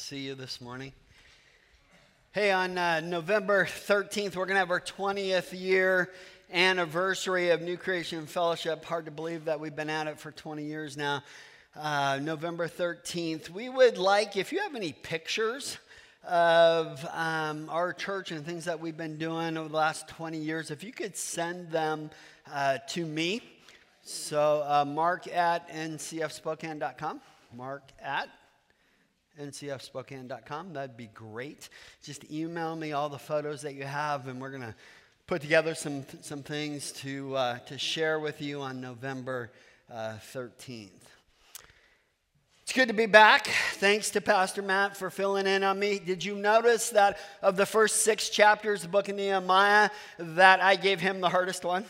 see you this morning. Hey, on uh, November 13th, we're going to have our 20th year anniversary of New Creation Fellowship. Hard to believe that we've been at it for 20 years now. Uh, November 13th. We would like, if you have any pictures of um, our church and things that we've been doing over the last 20 years, if you could send them uh, to me. So, uh, mark at ncfspokane.com. Mark at ncfspokane.com. That'd be great. Just email me all the photos that you have, and we're going to put together some, some things to, uh, to share with you on November uh, 13th. It's good to be back. Thanks to Pastor Matt for filling in on me. Did you notice that of the first six chapters of the book of Nehemiah, that I gave him the hardest one?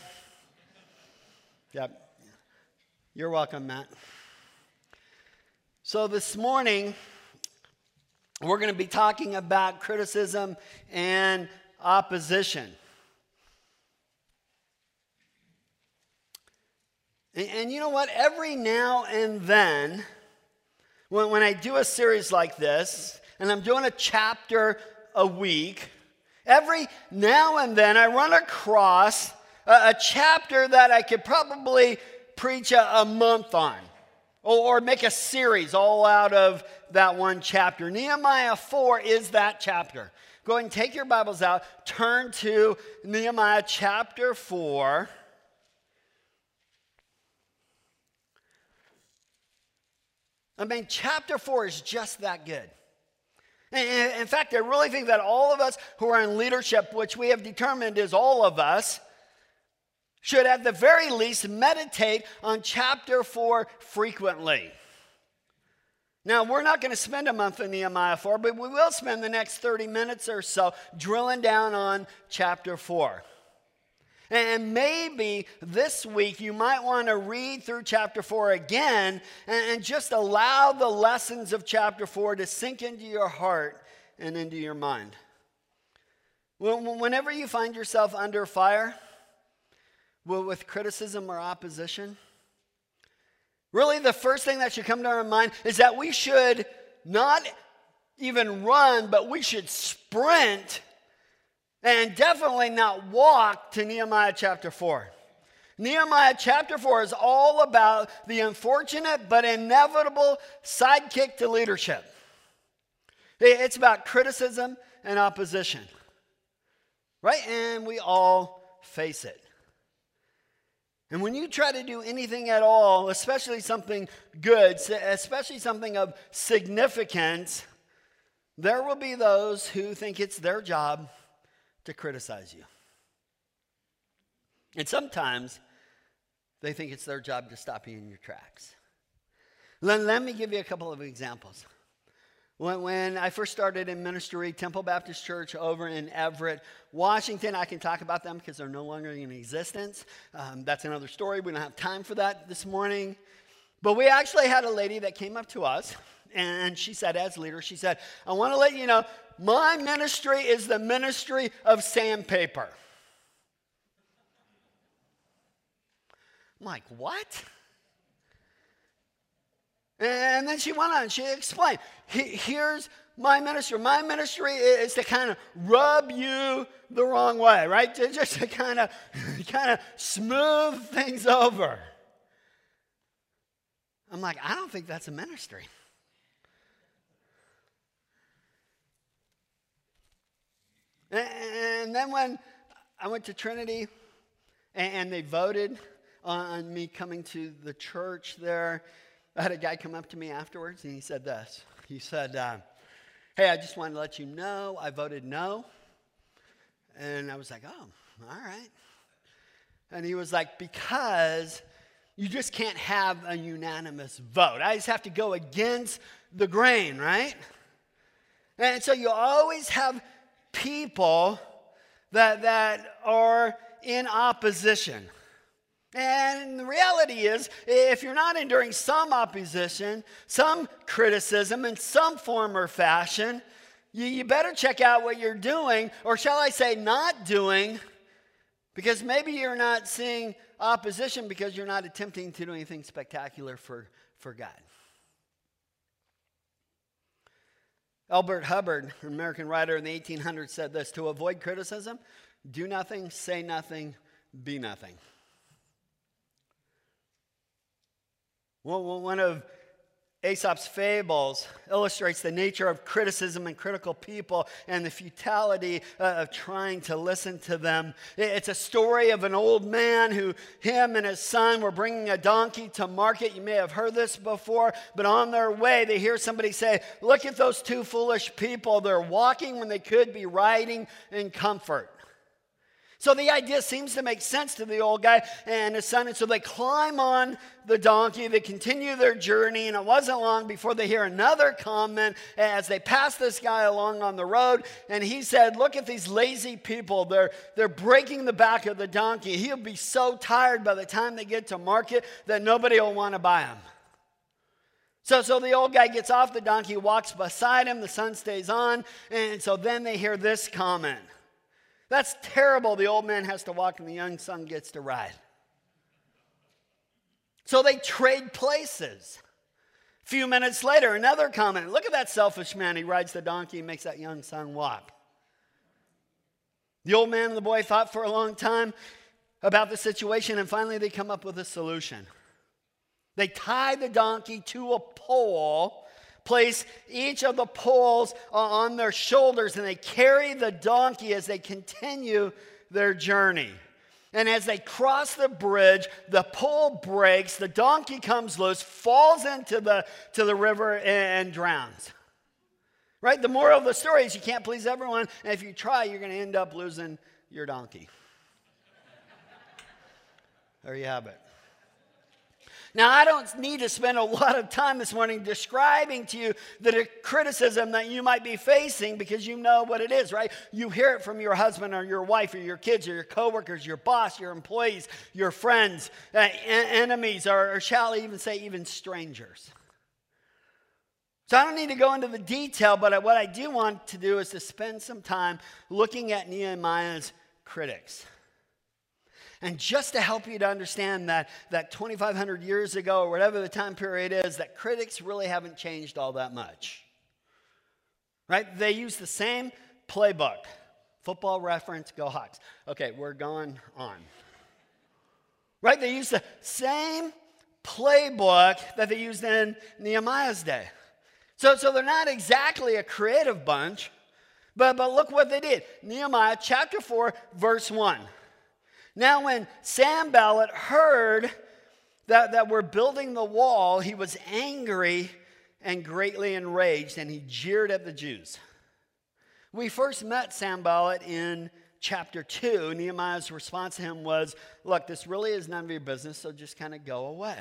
Yep. You're welcome, Matt. So this morning, we're going to be talking about criticism and opposition. And, and, you know what? Every now and then, when, when I do a series like this, and I'm doing a chapter a week, every now and then I run across a, a chapter that I could probably preach a, a month on or, or make a series all out of that one chapter. Nehemiah 4 is that chapter. Go ahead and take your Bibles out, turn to Nehemiah chapter 4. I mean, chapter 4 is just that good. In fact, I really think that all of us who are in leadership, which we have determined is all of us, should at the very least meditate on chapter 4 frequently. Now, we're not going to spend a month in Nehemiah 4, but we will spend the next 30 minutes or so drilling down on chapter 4. And maybe this week you might want to read through chapter 4 again and just allow the lessons of chapter 4 to sink into your heart and into your mind. Whenever you find yourself under fire, with criticism or opposition, Really, the first thing that should come to our mind is that we should not even run, but we should sprint and definitely not walk to Nehemiah chapter 4. Nehemiah chapter 4 is all about the unfortunate but inevitable sidekick to leadership. It's about criticism and opposition, right? And we all face it. And when you try to do anything at all, especially something good, especially something of significance, there will be those who think it's their job to criticize you. And sometimes they think it's their job to stop you in your tracks. Let, let me give you a couple of examples. When, when I first started in ministry, Temple Baptist Church over in Everett, Washington, I can talk about them because they're no longer in existence. Um, that's another story. We don't have time for that this morning. But we actually had a lady that came up to us, and she said, as leader, she said, I want to let you know my ministry is the ministry of sandpaper. I'm like, what? And then she went on, she explained, here's my ministry. My ministry is to kind of rub you the wrong way, right? Just to kind of kind of smooth things over. I'm like, I don't think that's a ministry. And then when I went to Trinity and they voted on me coming to the church there, I had a guy come up to me afterwards and he said this. He said, uh, Hey, I just wanted to let you know I voted no. And I was like, Oh, all right. And he was like, Because you just can't have a unanimous vote. I just have to go against the grain, right? And so you always have people that, that are in opposition. And the reality is, if you're not enduring some opposition, some criticism in some form or fashion, you, you, better check out what you're doing, or shall I say, not doing, because maybe you're not seeing opposition because you're not attempting to do anything spectacular for, for God. Elbert Hubbard, an American writer in the 1800s, said this To avoid criticism, do nothing, say nothing, be nothing. Well, one of Aesop's fables illustrates the nature of criticism and critical people and the futility uh, of trying to listen to them. It's a story of an old man who, him and his son, were bringing a donkey to market. You may have heard this before, but on their way, they hear somebody say, Look at those two foolish people. They're walking when they could be riding in comfort. So the idea seems to make sense to the old guy and his son. And so they climb on the donkey, they continue their journey, and it wasn't long before they hear another comment as they pass this guy along on the road. And he said, Look at these lazy people. They're, they're breaking the back of the donkey. He'll be so tired by the time they get to market that nobody will want to buy him. So, so the old guy gets off the donkey, walks beside him, the son stays on, and so then they hear this comment. That's terrible. The old man has to walk and the young son gets to ride. So they trade places. A few minutes later, another comment. Look at that selfish man. He rides the donkey and makes that young son walk. The old man and the boy thought for a long time about the situation, and finally they come up with a solution. They tie the donkey to a pole place each of the poles on their shoulders and they carry the donkey as they continue their journey. And as they cross the bridge, the pole breaks, the donkey comes loose, falls into the, to the river, and, and drowns. Right? The moral of the story is you can't please everyone, and if you try, you're going to end up losing your donkey. there you have it. Now, I don't need to spend a lot of time this morning describing to you the criticism that you might be facing because you know what it is, right? You hear it from your husband or your wife or your kids or your coworkers, your boss, your employees, your friends, uh, enemies, or, or shall I even say, even strangers. So I don't need to go into the detail, but what I do want to do is to spend some time looking at Nehemiah's critics. And just to help you to understand that, that 2,500 years ago, or whatever the time period is, that critics really haven't changed all that much. Right? They use the same playbook. Football reference, go Hawks. Okay, we're going on. Right? They use the same playbook that they used in Nehemiah's day. So, so they're not exactly a creative bunch, but, but look what they did. Nehemiah chapter 4, verse 1. Now, when Sanballat heard that, that we're building the wall, he was angry and greatly enraged, and he jeered at the Jews. We first met Sanballat in chapter 2. Nehemiah's response to him was, Look, this really is none of your business, so just kind of go away.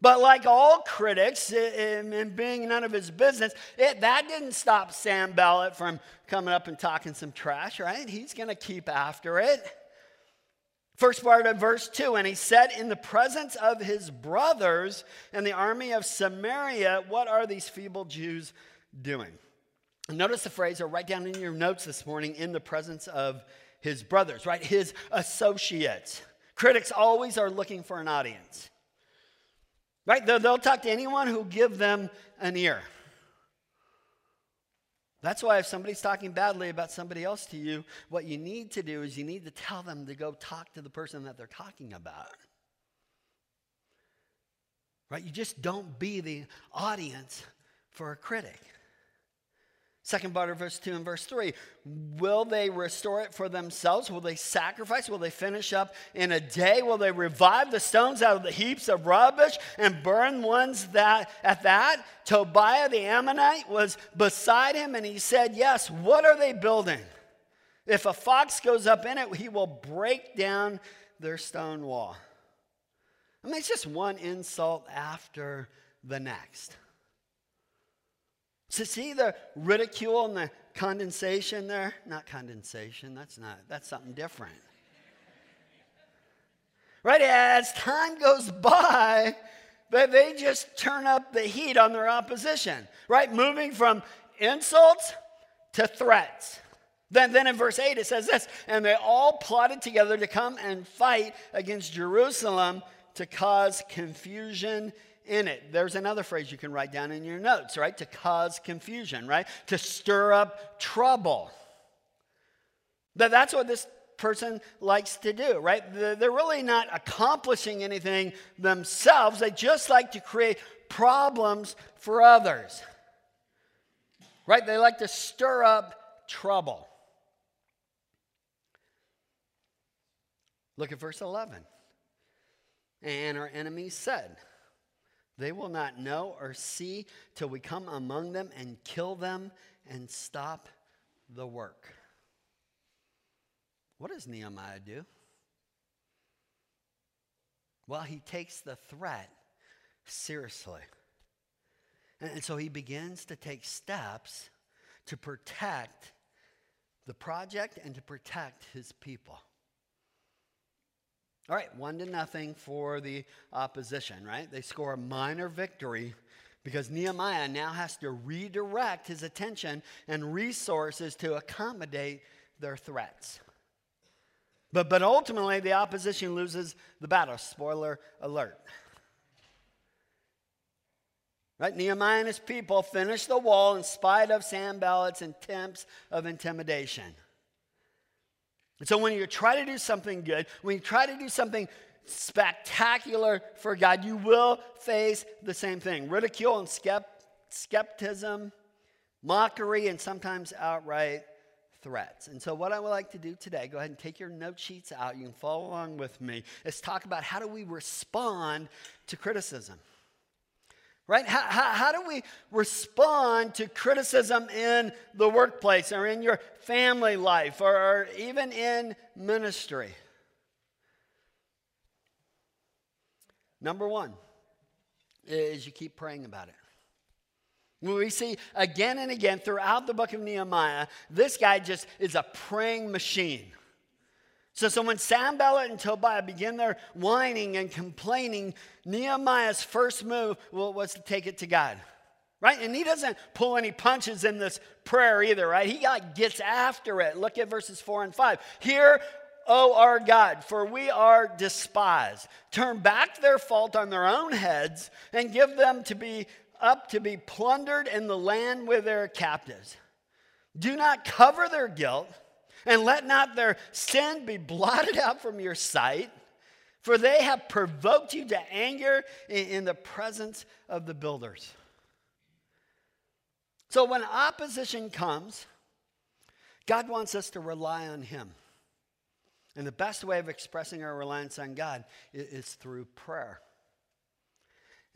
But like all critics, in, being none of his business, it, that didn't stop Sanballat from coming up and talking some trash, right? He's going to keep after it. First part of verse 2 And he said, In the presence of his brothers and the army of Samaria, what are these feeble Jews doing? Notice the phrase, or write down in your notes this morning, in the presence of his brothers, right? His associates. Critics always are looking for an audience, right? They'll, they'll talk to anyone who give them an ear. That's why if somebody's talking badly about somebody else to you, what you need to do is you need to tell them to go talk to the person that they're talking about. Right? You just don't be the audience for a critic. Second part of verse 2 and verse 3. Will they restore it for themselves? Will they sacrifice? Will they finish up in a day? Will they revive the stones out of the heaps of rubbish and burn ones that at that? Tobiah the Ammonite was beside him and he said, Yes, what are they building? If a fox goes up in it, he will break down their stone wall. I mean, it's just one insult after the next. So see the ridicule and the condensation there? Not condensation, that's not, that's something different. right? As time goes by, but they just turn up the heat on their opposition, right? Moving from insults to threats. Then, then in verse 8 it says this, and they all plotted together to come and fight against Jerusalem to cause confusion in it. There's another phrase you can write down in your notes, right? To cause confusion, right? To stir up trouble. That that's what this person likes to do, right? They're really not accomplishing anything themselves. They just like to create problems for others. Right? They like to stir up trouble. Look at verse 11. And our enemies said, They will not know or see till we come among them and kill them and stop the work. What does Nehemiah do? Well, he takes the threat seriously. And so he begins to take steps to protect the project and to protect his people. All right, one to nothing for the opposition, right? They score a minor victory because Nehemiah now has to redirect his attention and resources to accommodate their threats. But, but ultimately, the opposition loses the battle. Spoiler alert. Right? Nehemiah and his people finish the wall in spite of Sanballat's attempts of intimidation. And so when you try to do something good, when you try to do something spectacular for God, you will face the same thing ridicule and skepticism, mockery, and sometimes outright threats. And so, what I would like to do today, go ahead and take your note sheets out. You can follow along with me, is talk about how do we respond to criticism right? How, how, how, do we respond to criticism in the workplace or in your family life or, or even in ministry? Number one is you keep praying about it. We see again and again throughout the book of Nehemiah, this guy just is a praying machine. So, so when Sanballat and Tobiah begin their whining and complaining, Nehemiah's first move was to take it to God. Right? And he doesn't pull any punches in this prayer either, right? He got, gets after it. Look at verses 4 and 5. Hear, O our God, for we are despised. Turn back their fault on their own heads and give them to be up to be plundered in the land with their captives. Do not cover their guilt and let not their sin be blotted out from your sight, for they have provoked you to anger in the presence of the builders. So when opposition comes, God wants us to rely on Him. And the best way of expressing our reliance on God is through prayer.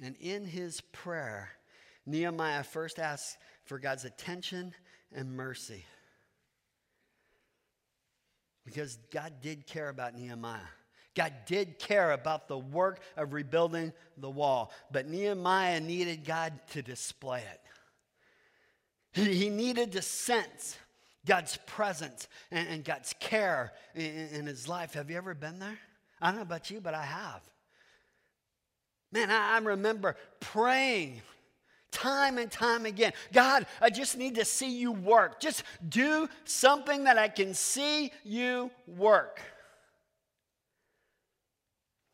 And in his prayer, Nehemiah first asks for God's attention and mercy. Because God did care about Nehemiah. God did care about the work of rebuilding the wall, but Nehemiah needed God to display it. He needed to sense God's presence and, God's care in, his life. Have you ever been there? I don't know about you, but I have. Man, I remember praying time and time again. God, I just need to see you work. Just do something that I can see you work.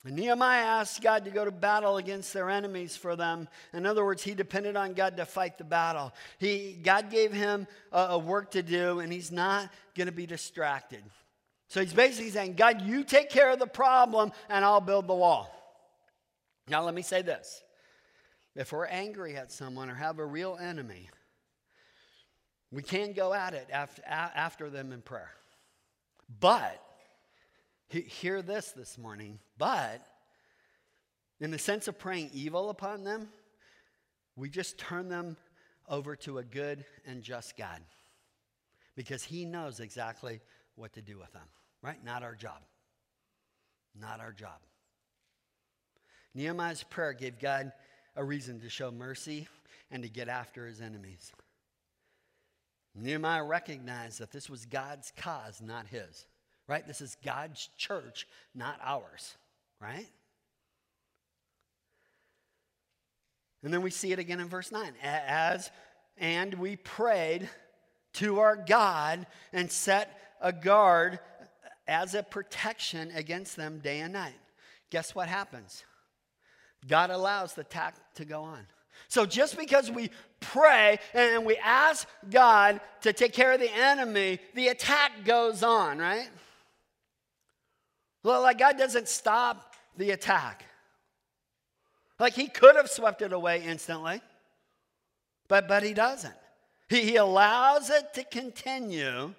And Nehemiah asked God to go to battle against their enemies for them. In other words, he depended on God to fight the battle. He, God gave him a, a work to do, and he's not going to be distracted. So he's basically saying, God, you take care of the problem, and I'll build the wall. Now, let me say this if we're angry at someone or have a real enemy, we can go at it after, after them in prayer. But, hear this this morning, but in the sense of praying evil upon them, we just turn them over to a good and just God because He knows exactly what to do with them, right? Not our job. Not our job. Nehemiah's prayer gave God a reason to show mercy and to get after his enemies. Nehemiah recognized that this was God's cause, not his. Right? This is God's church, not ours. Right? And then we see it again in verse 9. As and we prayed to our God and set a guard as a protection against them day and night. Guess what happens? God allows the attack to go on. So just because we pray and we ask God to take care of the enemy, the attack goes on, right? Well, like God doesn't stop the attack. Like he could have swept it away instantly, but, but he doesn't. He, he allows it to continue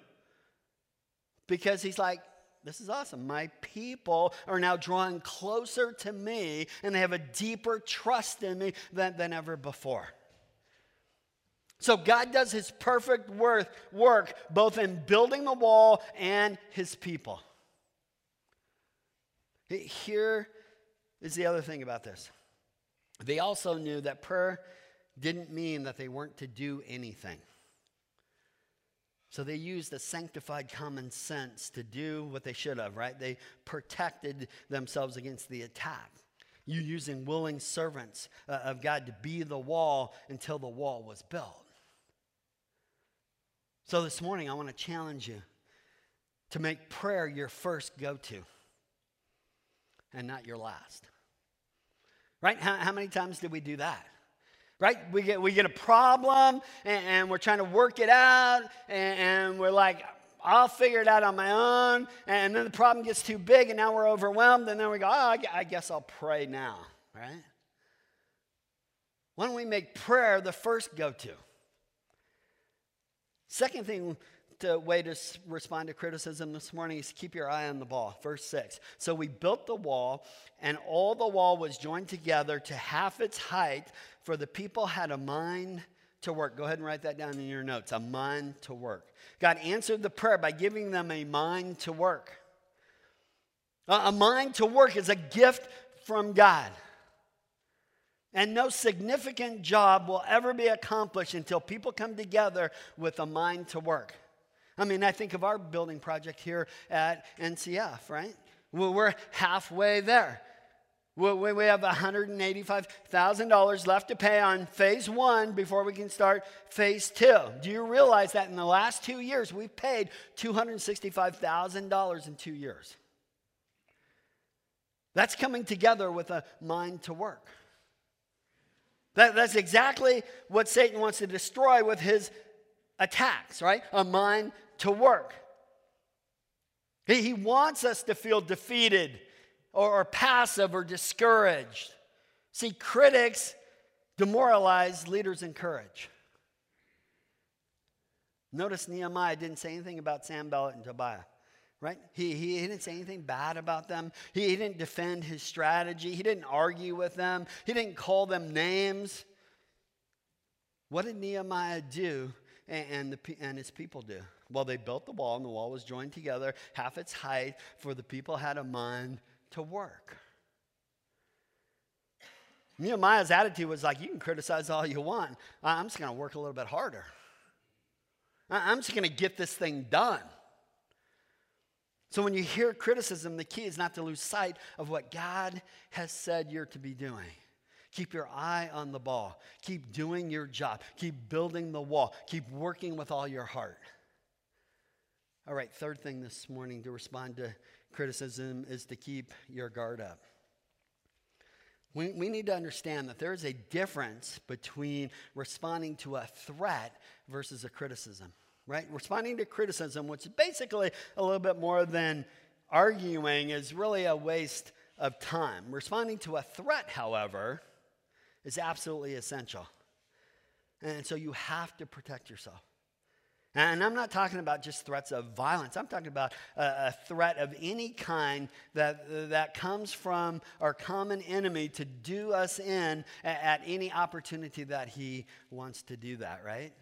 because he's like, this is awesome. My people are now drawing closer to me and they have a deeper trust in me than, than ever before. So God does his perfect work, work both in building the wall and his people. Here is the other thing about this. They also knew that prayer didn't mean that they weren't to do anything. So they used the sanctified common sense to do what they should have, right? They protected themselves against the attack. You using willing servants uh, of God to be the wall until the wall was built. So this morning, I want to challenge you to make prayer your first go to and not your last. Right? How, how many times did we do that? Right? We get, we get a problem and, and we're trying to work it out and, and, we're like, I'll figure it out on my own. And then the problem gets too big and now we're overwhelmed. And then we go, oh, I guess I'll pray now, right? Why don't we make prayer the first go to? Second thing the uh, way to respond to criticism this morning is keep your eye on the ball. Verse 6. So we built the wall, and all the wall was joined together to half its height, for the people had a mind to work. Go ahead and write that down in your notes a mind to work. God answered the prayer by giving them a mind to work. A mind to work is a gift from God. And no significant job will ever be accomplished until people come together with a mind to work. I mean, I think of our building project here at NCF, right? We're halfway there. We have $185,000 left to pay on phase one before we can start phase two. Do you realize that in the last two years, we've paid $265,000 in two years? That's coming together with a mind to work. That, that's exactly what Satan wants to destroy with his attacks, right? A mind to work. He, he wants us to feel defeated or, or passive or discouraged. See, critics demoralize, leaders encourage. Notice Nehemiah didn't say anything about Sanballat and Tobiah, right? He, he, he, didn't say anything bad about them. He, he didn't defend his strategy. He didn't argue with them. He didn't call them names. What did Nehemiah do and, and, the, and his people do? Well, they built the wall, and the wall was joined together, half its height, for the people had a mind to work. Nehemiah's attitude was like, you can criticize all you want. I'm just going to work a little bit harder. I'm just going to get this thing done. So when you hear criticism, the key is not to lose sight of what God has said you're to be doing. Keep your eye on the ball. Keep doing your job. Keep building the wall. Keep working with all your heart. All right, third thing this morning to respond to criticism is to keep your guard up. We, we need to understand that there is a difference between responding to a threat versus a criticism, right? Responding to criticism, which is basically a little bit more than arguing, is really a waste of time. Responding to a threat, however, is absolutely essential. And so you have to protect yourself. And I'm not talking about just threats of violence. I'm talking about a, threat of any kind that, that comes from our common enemy to do us in at, any opportunity that he wants to do that, right?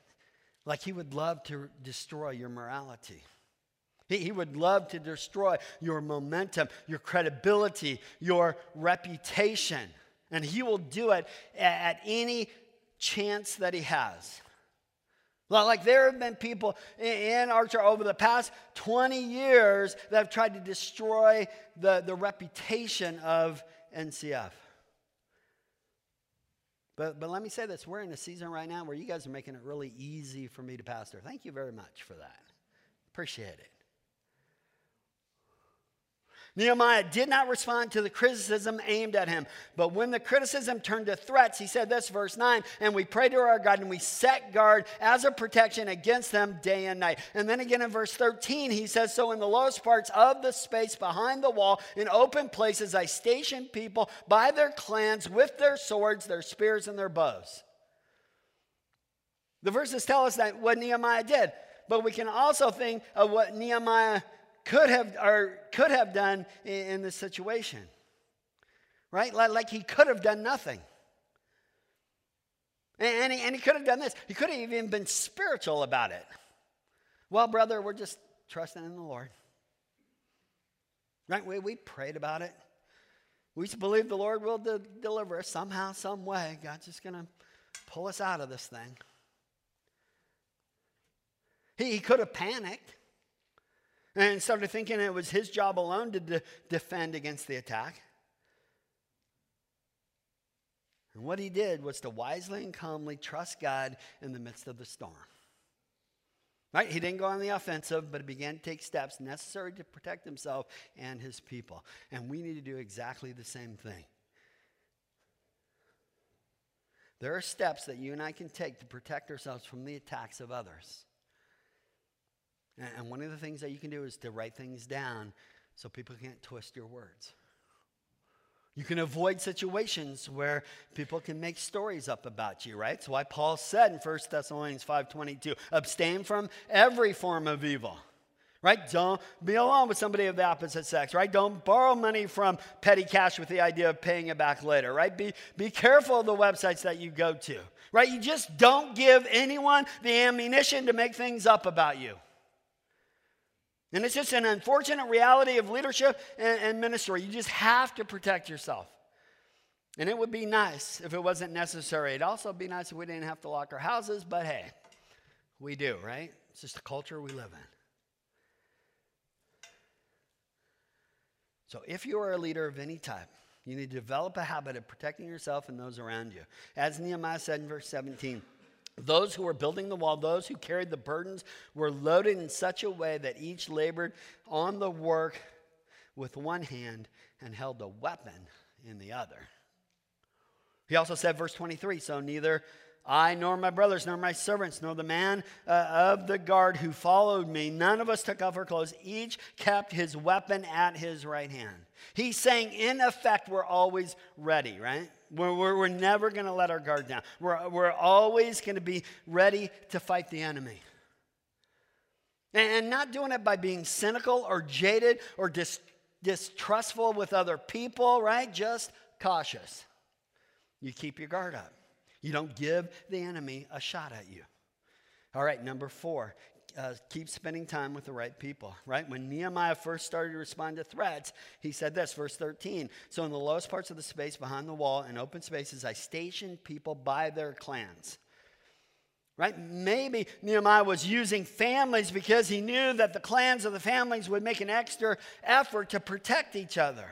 Like he would love to destroy your morality. He, would love to destroy your momentum, your credibility, your reputation. And he will do it at any chance that he has. Like there have been people in our church over the past 20 years that have tried to destroy the, the reputation of NCF. But, but let me say this we're in a season right now where you guys are making it really easy for me to pastor. Thank you very much for that. Appreciate it. Nehemiah did not respond to the criticism aimed at him. But when the criticism turned to threats, he said this, verse 9, and we prayed to our God and we set guard as a protection against them day and night. And then again in verse 13, he says, So in the lowest parts of the space behind the wall, in open places, I stationed people by their clans with their swords, their spears, and their bows. The verses tell us that what Nehemiah did, but we can also think of what Nehemiah could have or could have done in, this situation. Right? Like, he could have done nothing. And, and, he, and he could have done this. He could have even been spiritual about it. Well, brother, we're just trusting in the Lord. Right? We, we prayed about it. We believe the Lord will de- deliver us somehow, some way. God's just going to pull us out of this thing. He, he could have panicked and started thinking it was his job alone to de- defend against the attack. And what he did was to wisely and calmly trust God in the midst of the storm. Right? He didn't go on the offensive, but he began to take steps necessary to protect himself and his people. And we need to do exactly the same thing. There are steps that you and I can take to protect ourselves from the attacks of others. And one of the things that you can do is to write things down so people can't twist your words. You can avoid situations where people can make stories up about you, right? That's why Paul said in 1 Thessalonians 5:22, abstain from every form of evil. Right? Don't be alone with somebody of the opposite sex, right? Don't borrow money from petty cash with the idea of paying it back later, right? Be, be careful of the websites that you go to, right? You just don't give anyone the ammunition to make things up about you. And it's just an unfortunate reality of leadership and, and ministry. You just have to protect yourself. And it would be nice if it wasn't necessary. It'd also be nice if we didn't have to lock our houses, but hey, we do, right? It's just the culture we live in. So if you are a leader of any type, you need to develop a habit of protecting yourself and those around you. As Nehemiah said in verse 17, those who were building the wall, those who carried the burdens, were loaded in such a way that each labored on the work with one hand and held a weapon in the other. He also said, verse 23 So neither I, nor my brothers, nor my servants, nor the man uh, of the guard who followed me, none of us took off our clothes. Each kept his weapon at his right hand. He's saying, in effect, we're always ready, right? We're, we're, we're never going to let our guard down. We're, we're always going to be ready to fight the enemy. And, and not doing it by being cynical or jaded or dis, distrustful with other people, right? Just cautious. You keep your guard up. You don't give the enemy a shot at you. All right, number four, uh, keep spending time with the right people, right? When Nehemiah first started to respond to threats, he said this, verse 13. So, in the lowest parts of the space behind the wall and open spaces, I stationed people by their clans. Right? Maybe Nehemiah was using families because he knew that the clans of the families would make an extra effort to protect each other.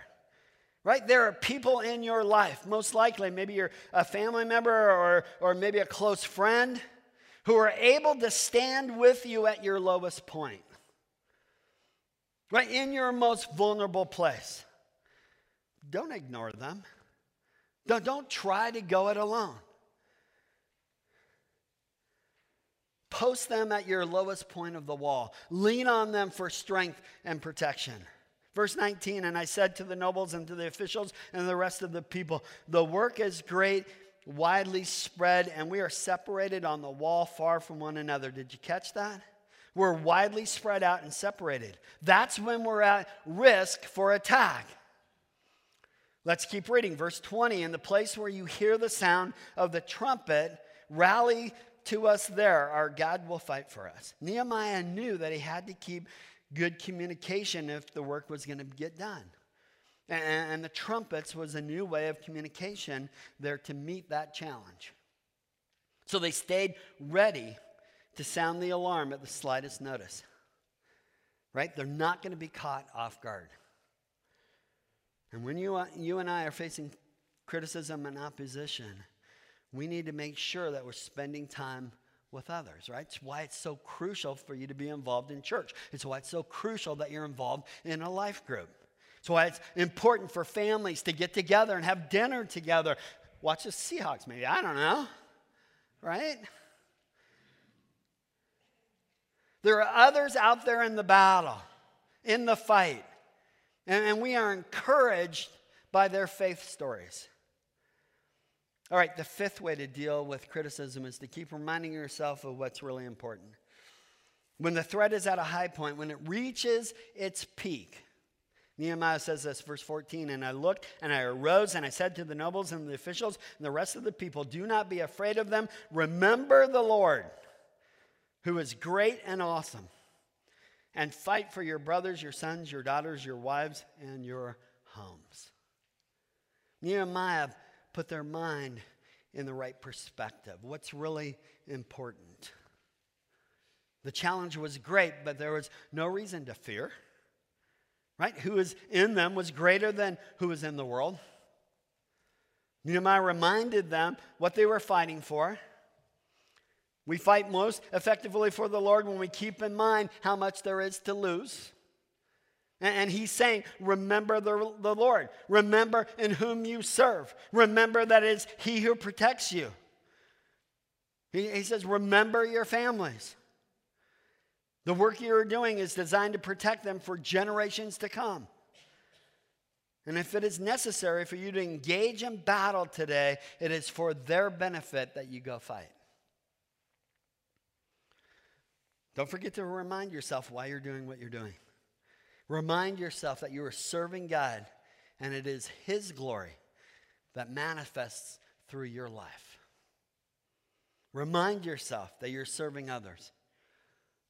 Right? There are people in your life, most likely, maybe you're a family member or, or maybe a close friend, who are able to stand with you at your lowest point. Right? In your most vulnerable place. Don't ignore them. Don't, don't try to go it alone. Post them at your lowest point of the wall. Lean on them for strength and protection. Verse 19, and I said to the nobles and to the officials and the rest of the people, The work is great, widely spread, and we are separated on the wall far from one another. Did you catch that? We're widely spread out and separated. That's when we're at risk for attack. Let's keep reading. Verse 20 In the place where you hear the sound of the trumpet, rally to us there. Our God will fight for us. Nehemiah knew that he had to keep good communication if the work was going to get done. And, and the trumpets was a new way of communication there to meet that challenge. So they stayed ready to sound the alarm at the slightest notice. Right? They're not going to be caught off guard. And when you, uh, you and I are facing criticism and opposition, we need to make sure that we're spending time with others, right? It's why it's so crucial for you to be involved in church. It's why it's so crucial that you're involved in a life group. Why it's important for families to get together and have dinner together. Watch the Seahawks, maybe. I don't know. Right? There are others out there in the battle, in the fight, and, and we are encouraged by their faith stories. All right, the fifth way to deal with criticism is to keep reminding yourself of what's really important. When the threat is at a high point, when it reaches its peak, Nehemiah says this, verse 14, and I looked and I arose and I said to the nobles and the officials and the rest of the people, Do not be afraid of them. Remember the Lord, who is great and awesome, and fight for your brothers, your sons, your daughters, your wives, and your homes. Nehemiah put their mind in the right perspective. What's really important? The challenge was great, but there was no reason to fear. Right? Who is in them was greater than who was in the world. Nehemiah reminded them what they were fighting for. We fight most effectively for the Lord when we keep in mind how much there is to lose. And he's saying, remember the, the Lord. Remember in whom you serve. Remember that it's He who protects you. He, he says, remember your families. The work you're doing is designed to protect them for generations to come. And if it is necessary for you to engage in battle today, it is for their benefit that you go fight. Don't forget to remind yourself why you're doing what you're doing. Remind yourself that you are serving God and it is His glory that manifests through your life. Remind yourself that you're serving others,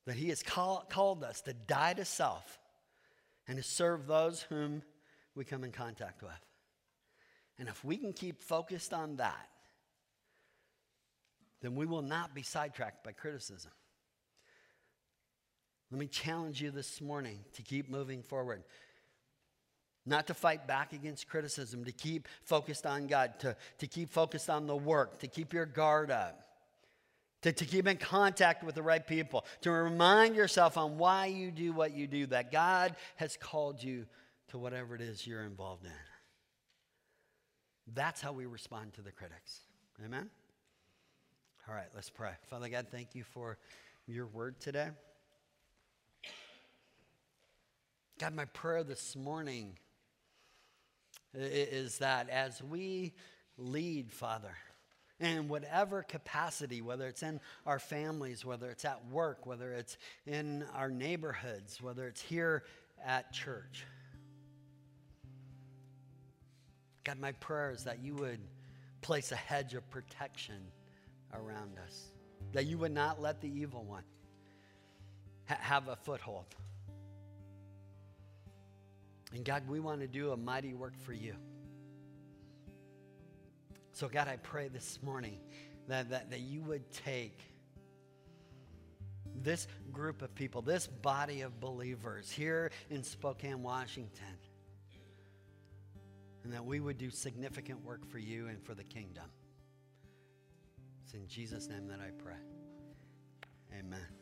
that He has call, called us to die to self and to serve those whom we come in contact with. And if we can keep focused on that, then we will not be sidetracked by criticism. Let me challenge you this morning to keep moving forward. Not to fight back against criticism, to keep focused on God, to, to keep focused on the work, to keep your guard up, to, to keep in contact with the right people, to remind yourself on why you do what you do, that God has called you to whatever it is you're involved in. That's how we respond to the critics. Amen? All right, let's pray. Father God, thank you for your word today. God, my prayer this morning is that as we lead, Father, in whatever capacity, whether it's in our families, whether it's at work, whether it's in our neighborhoods, whether it's here at church. God, my prayer is that you would place a hedge of protection around us, that you would not let the evil one ha- have a foothold. And God, we want to do a mighty work for you. So, God, I pray this morning that, that, that you would take this group of people, this body of believers here in Spokane, Washington, and that we would do significant work for you and for the kingdom. It's in Jesus' name that I pray. Amen.